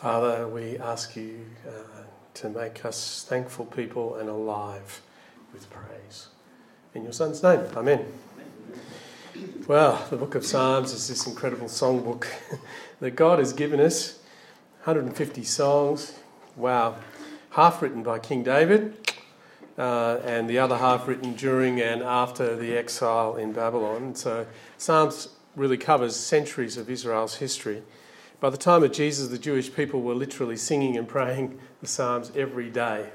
Father, we ask you uh, to make us thankful people and alive with praise. In your Son's name, Amen. Well, the book of Psalms is this incredible songbook that God has given us 150 songs. Wow. Half written by King David, uh, and the other half written during and after the exile in Babylon. So, Psalms really covers centuries of Israel's history. By the time of Jesus, the Jewish people were literally singing and praying the Psalms every day,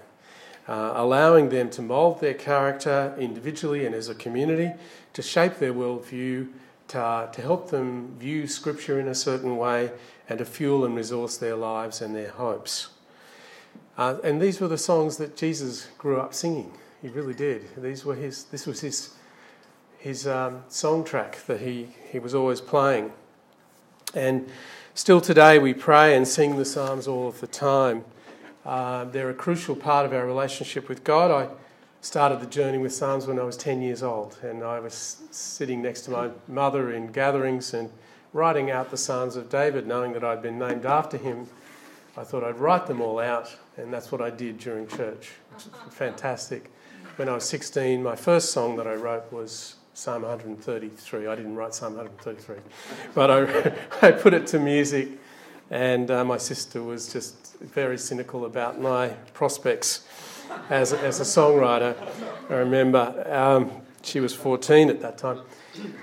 uh, allowing them to mould their character individually and as a community, to shape their worldview, to, to help them view Scripture in a certain way, and to fuel and resource their lives and their hopes. Uh, and these were the songs that Jesus grew up singing. He really did. These were his, this was his, his um, song track that he, he was always playing. And Still today, we pray and sing the Psalms all of the time. Uh, they're a crucial part of our relationship with God. I started the journey with Psalms when I was 10 years old, and I was sitting next to my mother in gatherings and writing out the Psalms of David, knowing that I'd been named after him. I thought I'd write them all out, and that's what I did during church, fantastic. When I was 16, my first song that I wrote was Psalm 133. I didn't write Psalm 133, but I, I put it to music, and uh, my sister was just very cynical about my prospects as, as a songwriter. I remember um, she was 14 at that time,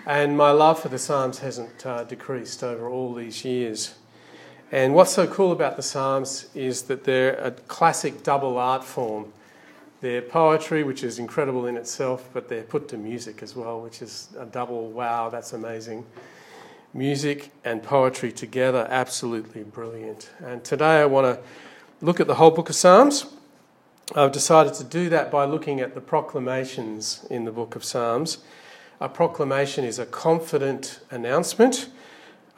and my love for the Psalms hasn't uh, decreased over all these years. And what's so cool about the Psalms is that they're a classic double art form their poetry, which is incredible in itself, but they're put to music as well, which is a double wow, that's amazing. Music and poetry together, absolutely brilliant. And today I want to look at the whole book of Psalms. I've decided to do that by looking at the proclamations in the book of Psalms. A proclamation is a confident announcement.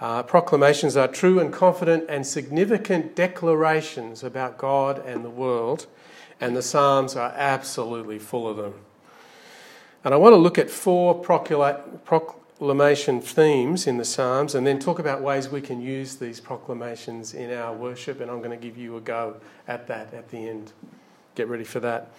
Uh, proclamations are true and confident and significant declarations about God and the world and the Psalms are absolutely full of them. And I want to look at four proclamation themes in the Psalms and then talk about ways we can use these proclamations in our worship. And I'm going to give you a go at that at the end. Get ready for that.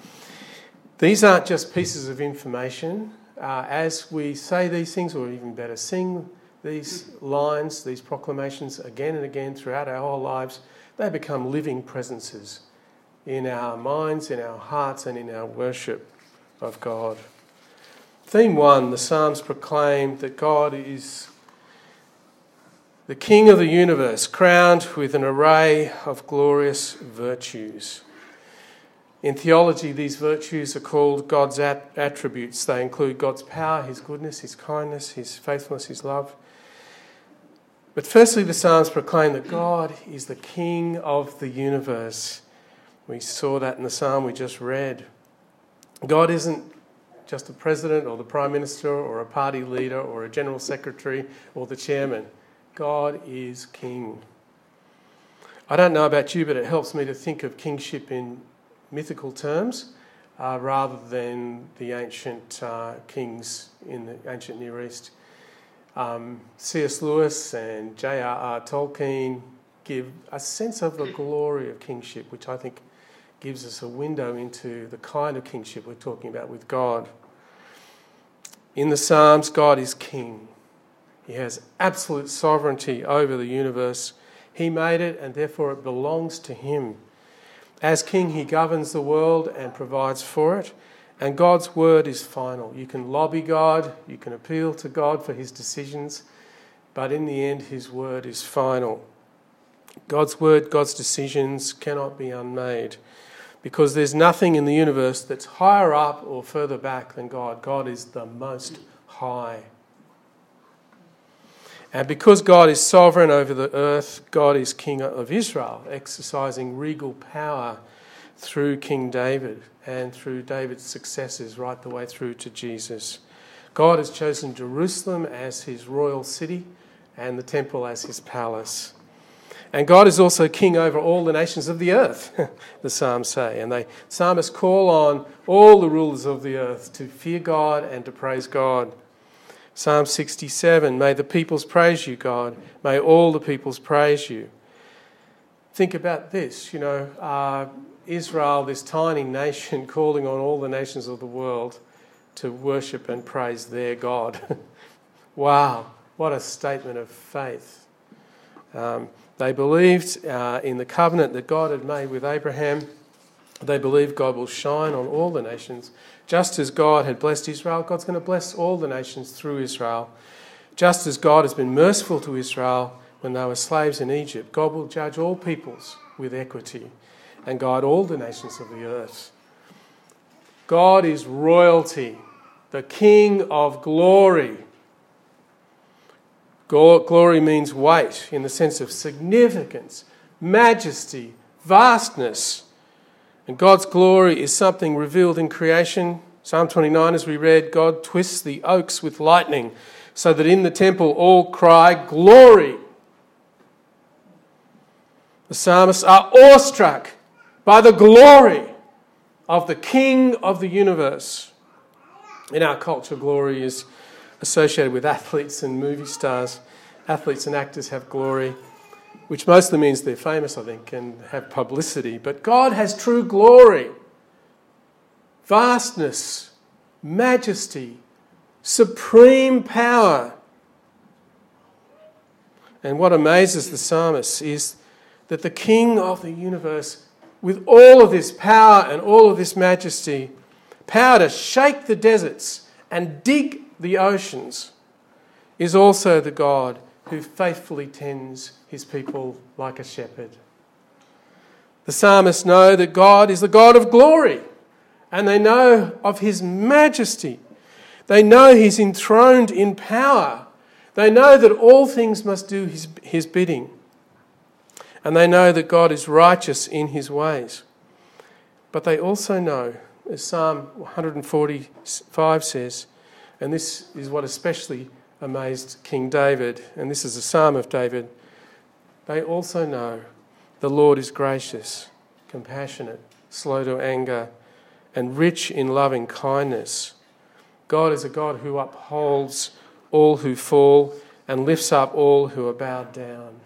These aren't just pieces of information. Uh, as we say these things, or even better, sing these lines, these proclamations again and again throughout our whole lives, they become living presences in our minds, in our hearts, and in our worship of God. Theme one the Psalms proclaim that God is the King of the universe, crowned with an array of glorious virtues. In theology, these virtues are called God's attributes. They include God's power, His goodness, His kindness, His faithfulness, His love. But firstly, the Psalms proclaim that God is the King of the universe. We saw that in the psalm we just read. God isn't just a president or the prime minister or a party leader or a general secretary or the chairman. God is king. I don't know about you, but it helps me to think of kingship in mythical terms uh, rather than the ancient uh, kings in the ancient Near East. Um, C.S. Lewis and J.R.R. Tolkien give a sense of the glory of kingship, which I think gives us a window into the kind of kingship we're talking about with God. In the Psalms, God is king. He has absolute sovereignty over the universe. He made it, and therefore it belongs to Him. As king, He governs the world and provides for it. And God's word is final. You can lobby God, you can appeal to God for His decisions, but in the end, His word is final. God's word, God's decisions cannot be unmade because there's nothing in the universe that's higher up or further back than God. God is the most high. And because God is sovereign over the earth, God is King of Israel, exercising regal power through King David and through David's successors right the way through to Jesus. God has chosen Jerusalem as his royal city and the temple as his palace. And God is also king over all the nations of the earth, the Psalms say. And the psalmists call on all the rulers of the earth to fear God and to praise God. Psalm 67 May the peoples praise you, God. May all the peoples praise you. think about this you know, uh, Israel, this tiny nation, calling on all the nations of the world to worship and praise their God. wow, what a statement of faith. Um, they believed uh, in the covenant that God had made with Abraham. They believed God will shine on all the nations. Just as God had blessed Israel, God's going to bless all the nations through Israel. Just as God has been merciful to Israel when they were slaves in Egypt, God will judge all peoples with equity and guide all the nations of the earth. God is royalty, the King of glory. Glory means weight in the sense of significance, majesty, vastness. And God's glory is something revealed in creation. Psalm 29, as we read, God twists the oaks with lightning so that in the temple all cry, Glory! The psalmists are awestruck by the glory of the King of the universe. In our culture, glory is associated with athletes and movie stars. Athletes and actors have glory, which mostly means they're famous, I think, and have publicity. But God has true glory, vastness, majesty, supreme power. And what amazes the psalmist is that the King of the universe, with all of this power and all of this majesty, power to shake the deserts and dig the oceans, is also the God who faithfully tends his people like a shepherd. The psalmists know that God is the God of glory, and they know of his majesty. They know he's enthroned in power. They know that all things must do his, his bidding and they know that God is righteous in his ways. But they also know, as Psalm 145 says, and this is what especially amazed King David, and this is a psalm of David, they also know the Lord is gracious, compassionate, slow to anger, and rich in loving kindness. God is a God who upholds all who fall and lifts up all who are bowed down.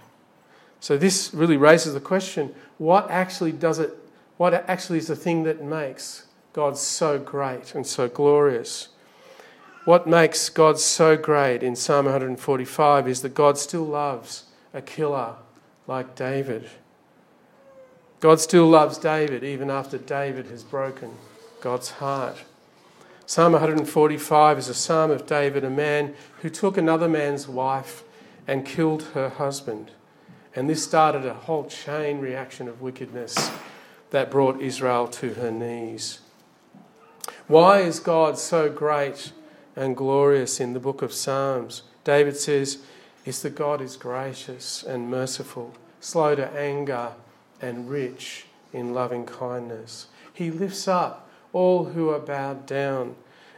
So this really raises the question what actually does it, what actually is the thing that makes God so great and so glorious? What makes God so great in Psalm 145 is that God still loves a killer like David. God still loves David even after David has broken God's heart. Psalm 145 is a psalm of David, a man who took another man's wife and killed her husband. And this started a whole chain reaction of wickedness that brought Israel to her knees. Why is God so great and glorious in the book of Psalms? David says, It's that God is gracious and merciful, slow to anger, and rich in loving kindness. He lifts up all who are bowed down.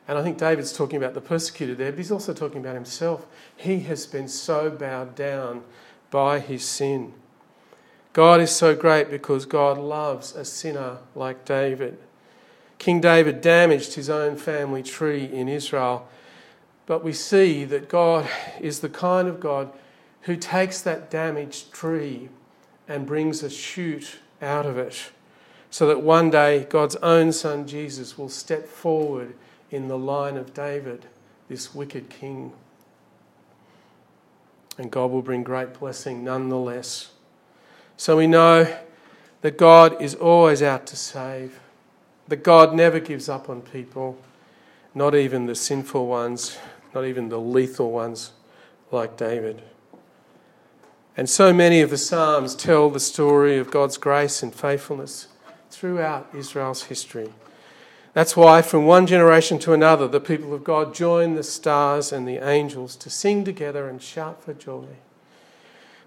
And I think David's talking about the persecuted there, but he's also talking about himself. He has been so bowed down by his sin. God is so great because God loves a sinner like David. King David damaged his own family tree in Israel, but we see that God is the kind of God who takes that damaged tree and brings a shoot out of it so that one day God's own son Jesus will step forward in the line of David, this wicked king. And God will bring great blessing nonetheless. So we know that God is always out to save, that God never gives up on people, not even the sinful ones, not even the lethal ones like David. And so many of the Psalms tell the story of God's grace and faithfulness throughout Israel's history. That's why, from one generation to another, the people of God join the stars and the angels to sing together and shout for joy.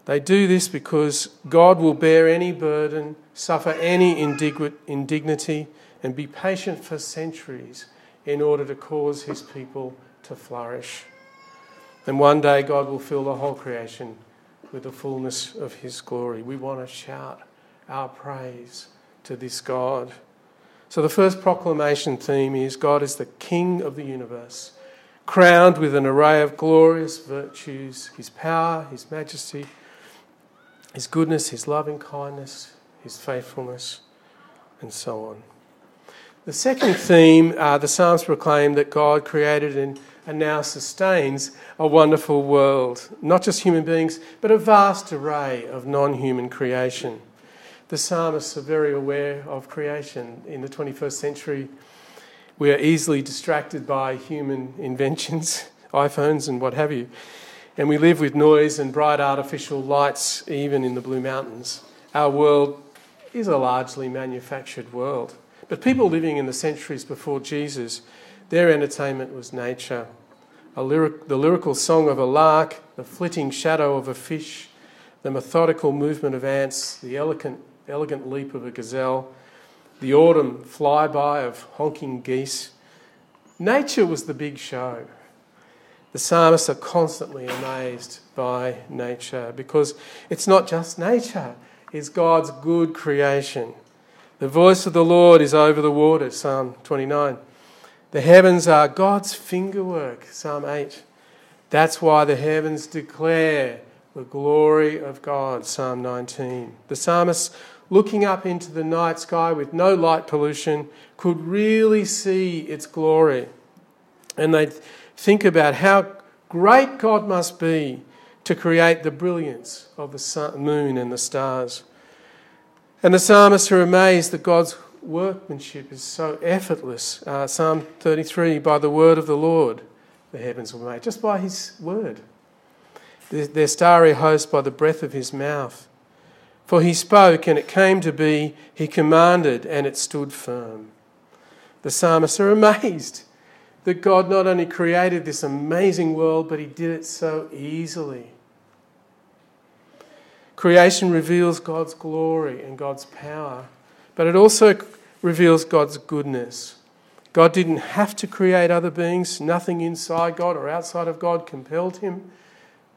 They do this because God will bear any burden, suffer any indignity, and be patient for centuries in order to cause his people to flourish. And one day God will fill the whole creation with the fullness of his glory. We want to shout our praise to this God. So, the first proclamation theme is God is the King of the universe, crowned with an array of glorious virtues, his power, his majesty, His goodness, His loving kindness, His faithfulness, and so on. The second theme, uh, the Psalms proclaim that God created and, and now sustains a wonderful world, not just human beings, but a vast array of non human creation. The psalmists are very aware of creation. In the 21st century, we are easily distracted by human inventions, iPhones and what have you. And we live with noise and bright artificial lights, even in the Blue Mountains. Our world is a largely manufactured world. But people living in the centuries before Jesus, their entertainment was nature. Lyric, the lyrical song of a lark, the flitting shadow of a fish, the methodical movement of ants, the elegant, elegant leap of a gazelle, the autumn flyby of honking geese. Nature was the big show. The psalmists are constantly amazed by nature because it's not just nature, it's God's good creation. The voice of the Lord is over the waters, Psalm 29. The heavens are God's fingerwork, Psalm 8. That's why the heavens declare the glory of God, Psalm 19. The psalmist, looking up into the night sky with no light pollution, could really see its glory. And they think about how great God must be to create the brilliance of the sun, moon and the stars. And the psalmists are amazed that God's workmanship is so effortless. Uh, Psalm 33 By the word of the Lord, the heavens were made, just by his word. Their starry host by the breath of his mouth. For he spoke, and it came to be, he commanded, and it stood firm. The psalmists are amazed that God not only created this amazing world, but he did it so easily. Creation reveals God's glory and God's power, but it also reveals God's goodness. God didn't have to create other beings, nothing inside God or outside of God compelled him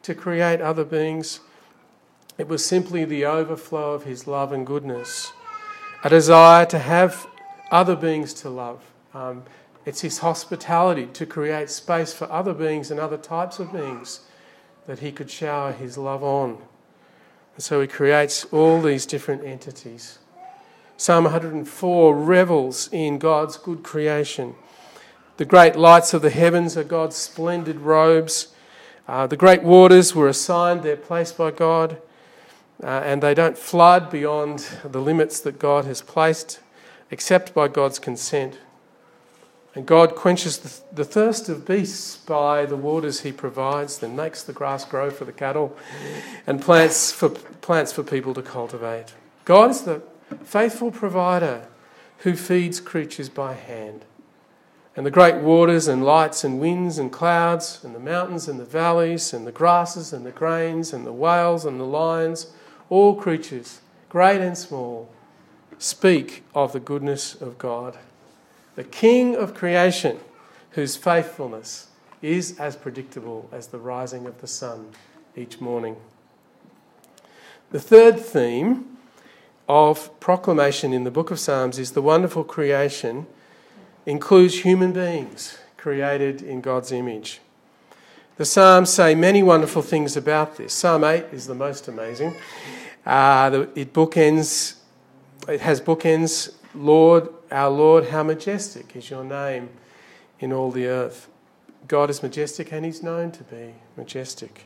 to create other beings. It was simply the overflow of his love and goodness, a desire to have other beings to love. Um, it's his hospitality to create space for other beings and other types of beings that he could shower his love on. And so he creates all these different entities. Psalm 104 revels in God's good creation. The great lights of the heavens are God's splendid robes. Uh, the great waters were assigned their place by God, uh, and they don't flood beyond the limits that God has placed, except by God's consent. And God quenches the, the, thirst of beasts by the waters he provides, then makes the grass grow for the cattle and plants for, plants for people to cultivate. God is the faithful provider who feeds creatures by hand. And the great waters and lights and winds and clouds and the mountains and the valleys and the grasses and the grains and the whales and the lions, all creatures, great and small, speak of the goodness of God the King of creation, whose faithfulness is as predictable as the rising of the sun each morning. The third theme of proclamation in the book of Psalms is the wonderful creation includes human beings created in God's image. The Psalms say many wonderful things about this. Psalm 8 is the most amazing. Uh, it bookends, it has bookends Lord, our Lord, how majestic is your name in all the earth. God is majestic and He's known to be majestic.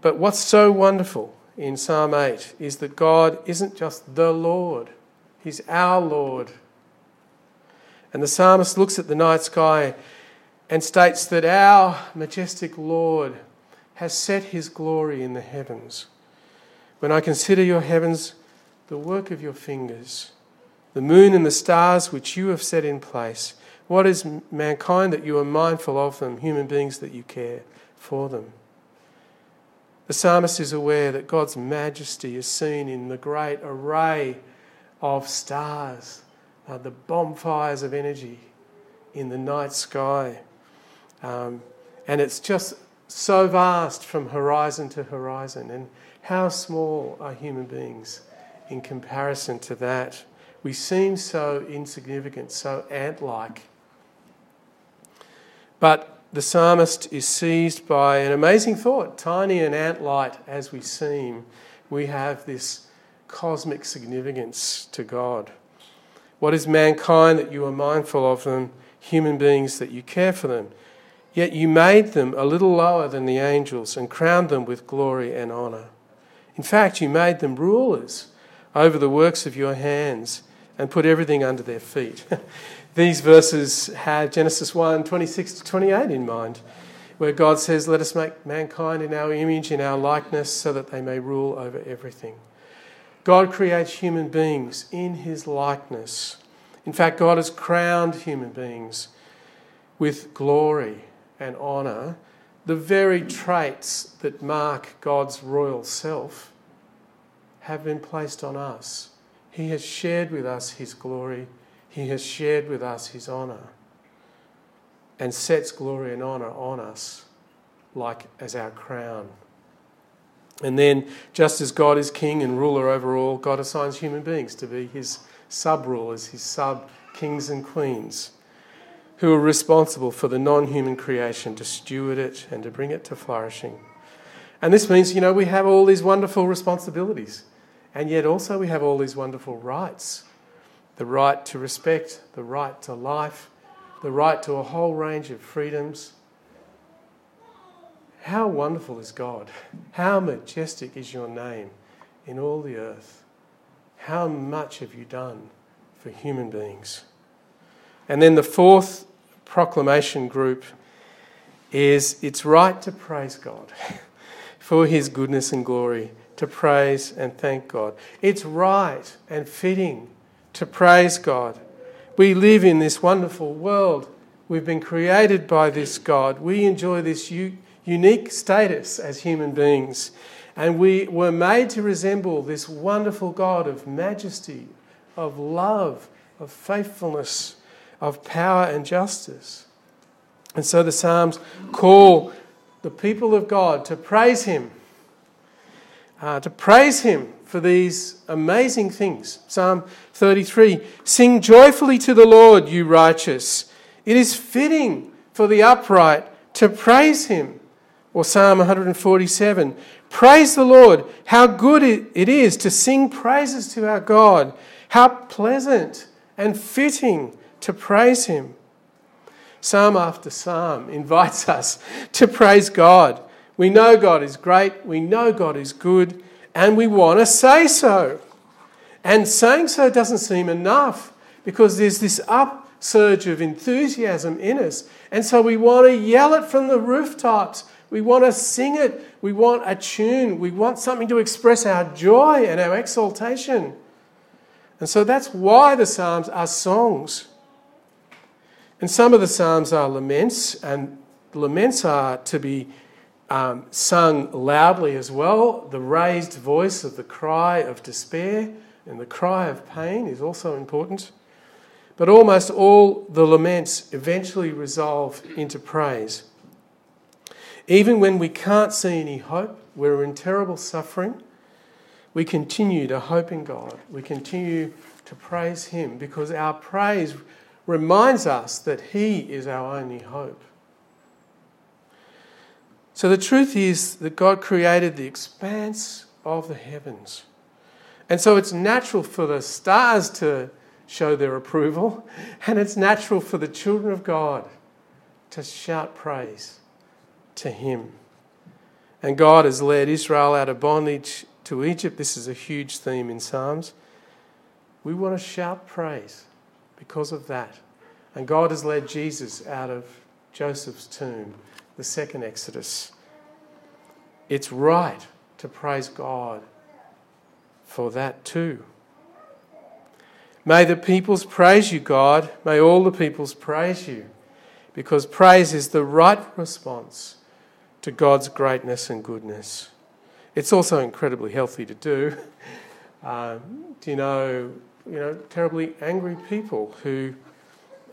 But what's so wonderful in Psalm 8 is that God isn't just the Lord, He's our Lord. And the psalmist looks at the night sky and states that our majestic Lord has set His glory in the heavens. When I consider your heavens, the work of your fingers, the moon and the stars which you have set in place. What is mankind that you are mindful of them, human beings that you care for them? The psalmist is aware that God's majesty is seen in the great array of stars, uh, the bonfires of energy in the night sky. Um, and it's just so vast from horizon to horizon. And how small are human beings in comparison to that. We seem so insignificant, so ant like. But the psalmist is seized by an amazing thought. Tiny and ant like as we seem, we have this cosmic significance to God. What is mankind that you are mindful of them, human beings that you care for them? Yet you made them a little lower than the angels and crowned them with glory and honour. In fact, you made them rulers over the works of your hands and put everything under their feet. These verses have Genesis 1 26 to 28 in mind, where God says, Let us make mankind in our image, in our likeness, so that they may rule over everything. God creates human beings in his likeness. In fact, God has crowned human beings with glory and honour, the very traits that mark God's royal self have been placed on us. He has shared with us his glory he has shared with us his honour and sets glory and honour on us like as our crown. And then, just as God is king and ruler over all, God assigns human beings to be his sub rulers, his sub kings and queens, who are responsible for the non human creation to steward it and to bring it to flourishing. And this means, you know, we have all these wonderful responsibilities, and yet also we have all these wonderful rights the right to respect, the right to life, the right to a whole range of freedoms. How wonderful is God? How majestic is your name in all the earth? How much have you done for human beings? And then the fourth proclamation group is it's right to praise God for his goodness and glory, to praise and thank God. It's right and fitting to praise God. We live in this wonderful world. We've been created by this God. We enjoy this u- unique status as human beings. And we were made to resemble this wonderful God of majesty, of love, of faithfulness, of power and justice. And so the Psalms call the people of God to praise Him, uh, to praise Him for these amazing things. Psalm 33 Sing joyfully to the Lord, you righteous. It is fitting for the upright to praise him. Or Psalm 147 Praise the Lord. How good it is to sing praises to our God. How pleasant and fitting to praise him. Psalm after psalm invites us to praise God. We know God is great, we know God is good, and we want to say so. And saying so doesn't seem enough because there's this upsurge of enthusiasm in us. And so we want to yell it from the rooftops. We want to sing it. We want a tune. We want something to express our joy and our exaltation. And so that's why the Psalms are songs. And some of the Psalms are laments, and laments are to be um, sung loudly as well. The raised voice of the cry of despair and the cry of pain is also important. But almost all the laments eventually resolve into praise. Even when we can't see any hope, we're in terrible suffering, we continue to hope in God. We continue to praise Him because our praise reminds us that He is our only hope. So the truth is that God created the expanse of the heavens. And so it's natural for the stars to show their approval, and it's natural for the children of God to shout praise to Him. And God has led Israel out of bondage to Egypt. This is a huge theme in Psalms. We want to shout praise because of that. And God has led Jesus out of Joseph's tomb the second Exodus. It's right to praise God for that too. May the peoples praise you, God. May all the peoples praise you, because praise is the right response to God's greatness and goodness. It's also incredibly healthy to do. Um, do you know, you know, terribly angry people who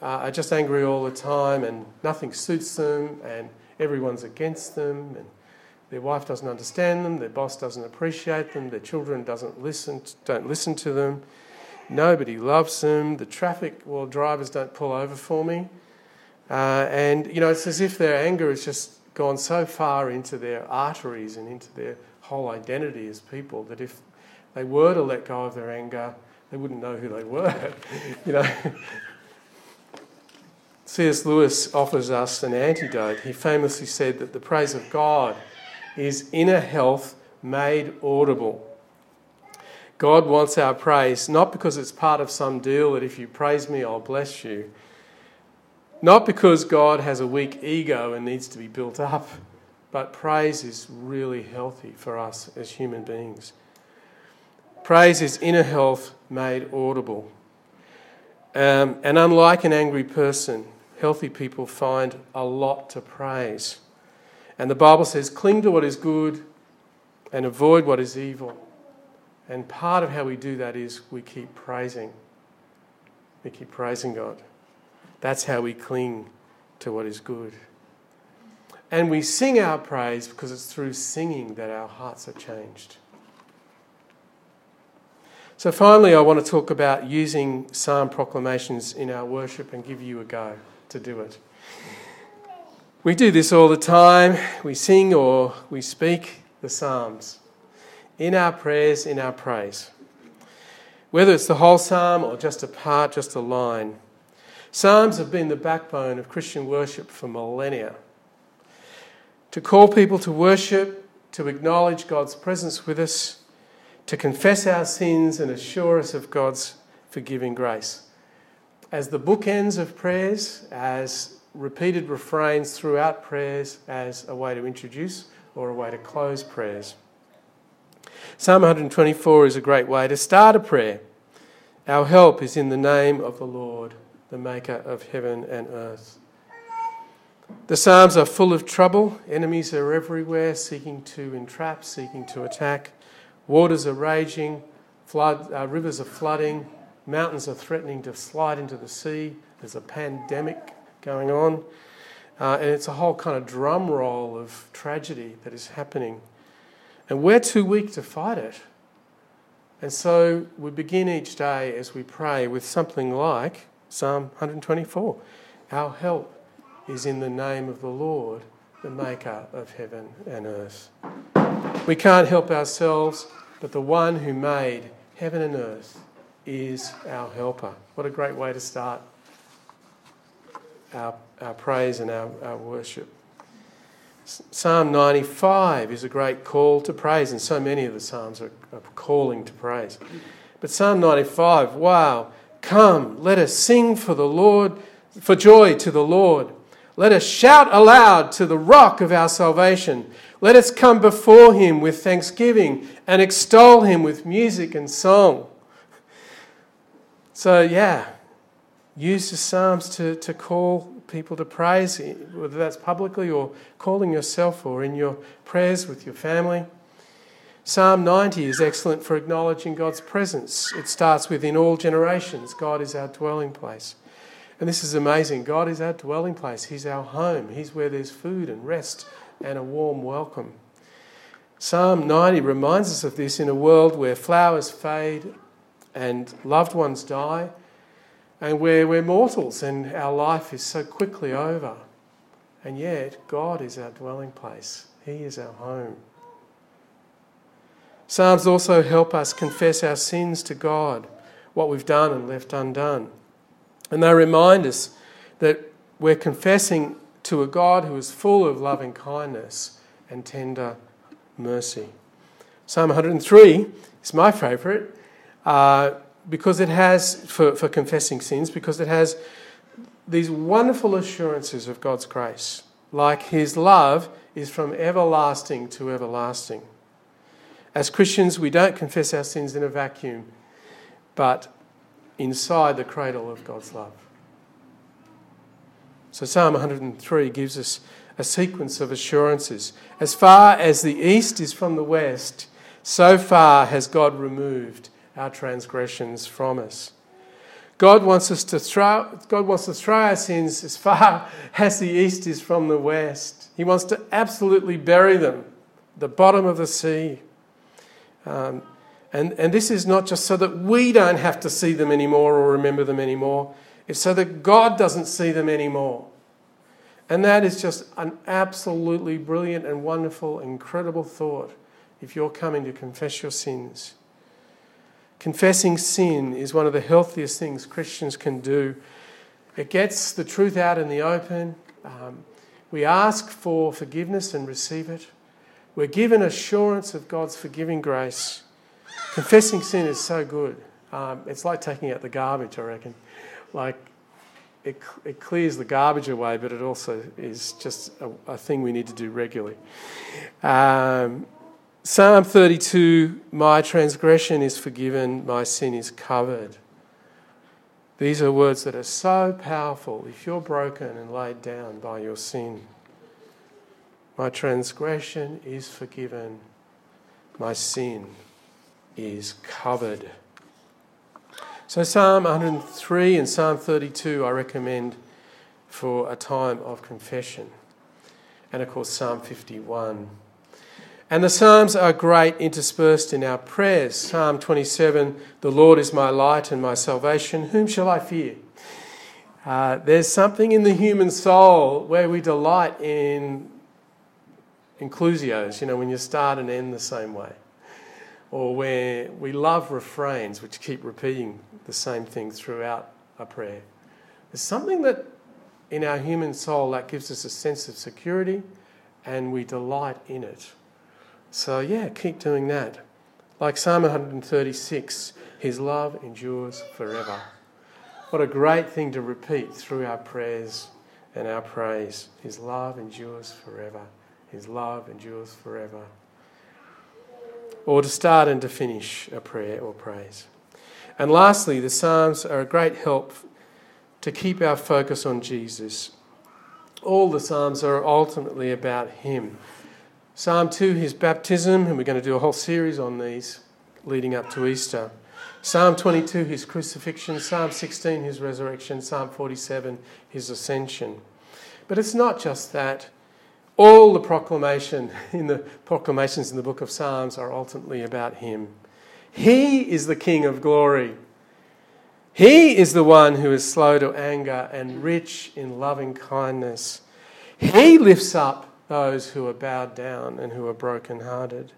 uh, are just angry all the time and nothing suits them and everyone's against them and their wife doesn't understand them, their boss doesn't appreciate them, their children doesn't listen, don't listen to them, nobody loves them, the traffic well drivers don't pull over for me. Uh, and, you know, it's as if their anger has just gone so far into their arteries and into their whole identity as people that if they were to let go of their anger, they wouldn't know who they were. you know. C.S. Lewis offers us an antidote. He famously said that the praise of God is inner health made audible. God wants our praise, not because it's part of some deal that if you praise me, I'll bless you. Not because God has a weak ego and needs to be built up, but praise is really healthy for us as human beings. Praise is inner health made audible. Um, and unlike an angry person, healthy people find a lot to praise. And the Bible says, cling to what is good and avoid what is evil. And part of how we do that is we keep praising. We keep praising God. That's how we cling to what is good. And we sing our praise because it's through singing that our hearts are changed. So, finally, I want to talk about using psalm proclamations in our worship and give you a go to do it. We do this all the time. We sing or we speak the psalms in our prayers, in our praise. Whether it's the whole psalm or just a part, just a line. Psalms have been the backbone of Christian worship for millennia. To call people to worship, to acknowledge God's presence with us, to confess our sins and assure us of God's forgiving grace. As the bookends of prayers, as repeated refrains throughout prayers, as a way to introduce or a way to close prayers. Psalm 124 is a great way to start a prayer. Our help is in the name of the Lord, the maker of heaven and earth. The Psalms are full of trouble. Enemies are everywhere, seeking to entrap, seeking to attack. Waters are raging, flood, uh, rivers are flooding, mountains are threatening to slide into the sea. There's a pandemic going on. Uh, and it's a whole kind of drum roll of tragedy that is happening. And we're too weak to fight it. And so we begin each day as we pray with something like Psalm 124 Our help is in the name of the Lord, the maker of heaven and earth. We can't help ourselves, but the one who made heaven and earth is our helper. What a great way to start our, our praise and our, our worship. Psalm 95 is a great call to praise, and so many of the Psalms are, are calling to praise. But Psalm 95, wow, come, let us sing for the Lord, for joy to the Lord. Let us shout aloud to the rock of our salvation. Let us come before him with thanksgiving and extol him with music and song. So, yeah, use the Psalms to, to call people to praise, whether that's publicly or calling yourself or in your prayers with your family. Psalm 90 is excellent for acknowledging God's presence. It starts with In all generations, God is our dwelling place. And this is amazing. God is our dwelling place, He's our home, He's where there's food and rest and a warm welcome. Psalm 90 reminds us of this in a world where flowers fade and loved ones die and where we're mortals and our life is so quickly over. And yet, God is our dwelling place, He is our home. Psalms also help us confess our sins to God, what we've done and left undone. And they remind us that we're confessing to a God who is full of loving kindness and tender mercy. Psalm 103 is my favourite. Uh, because it has, for, for confessing sins, because it has these wonderful assurances of God's grace, like His love is from everlasting to everlasting. As Christians, we don't confess our sins in a vacuum, but inside the cradle of God's love. So, Psalm 103 gives us a sequence of assurances. As far as the east is from the west, so far has God removed our transgressions from us. God wants us to throw, God wants to throw our sins as far as the east is from the west. He wants to absolutely bury them, the bottom of the sea. Um, and, and this is not just so that we don't have to see them anymore or remember them anymore. It's so that God doesn't see them anymore. And that is just an absolutely brilliant and wonderful, incredible thought if you're coming to confess your sins. Confessing sin is one of the healthiest things Christians can do. It gets the truth out in the open. Um, we ask for forgiveness and receive it. We're given assurance of God's forgiving grace. Confessing sin is so good. Um, it's like taking out the garbage, I reckon. Like, it, it clears the garbage away, but it also is just a, a thing we need to do regularly. Um, Psalm 32 My transgression is forgiven, my sin is covered. These are words that are so powerful if you're broken and laid down by your sin. My transgression is forgiven, my sin is covered. So, Psalm 103 and Psalm 32 I recommend for a time of confession. And of course, Psalm 51. And the Psalms are great interspersed in our prayers. Psalm 27 The Lord is my light and my salvation. Whom shall I fear? Uh, there's something in the human soul where we delight in inclusios, you know, when you start and end the same way. Or where we love refrains which keep repeating the same thing throughout a prayer. There's something that in our human soul that gives us a sense of security and we delight in it. So, yeah, keep doing that. Like Psalm 136, His love endures forever. What a great thing to repeat through our prayers and our praise. His love endures forever. His love endures forever. Or to start and to finish a prayer or praise. And lastly, the Psalms are a great help to keep our focus on Jesus. All the Psalms are ultimately about Him. Psalm 2, his baptism, and we're going to do a whole series on these leading up to Easter. Psalm 22, his crucifixion. Psalm 16, his resurrection. Psalm 47, his ascension. But it's not just that. All the proclamation in the proclamations in the book of Psalms are ultimately about him. He is the King of glory. He is the one who is slow to anger and rich in loving kindness. He lifts up those who are bowed down and who are broken-hearted.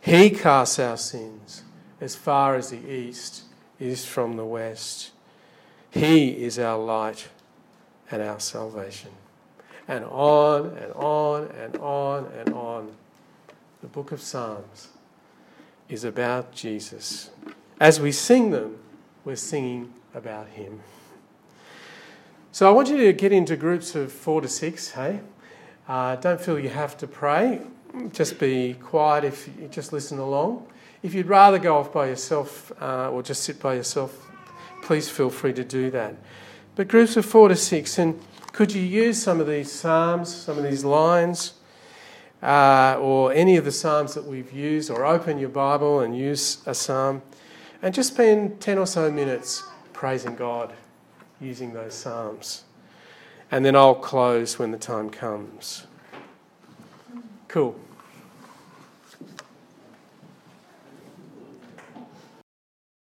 He casts our sins as far as the east is from the west. He is our light and our salvation. And on and on and on and on. The book of Psalms is about Jesus. As we sing them, we're singing about him. So I want you to get into groups of four to six, hey? Uh, don't feel you have to pray. Just be quiet if you just listen along. If you'd rather go off by yourself uh, or just sit by yourself, please feel free to do that. But groups of four to six, and could you use some of these psalms, some of these lines, uh, or any of the psalms that we've used, or open your Bible and use a psalm, and just spend 10 or so minutes praising God using those psalms and then I'll close when the time comes. Cool.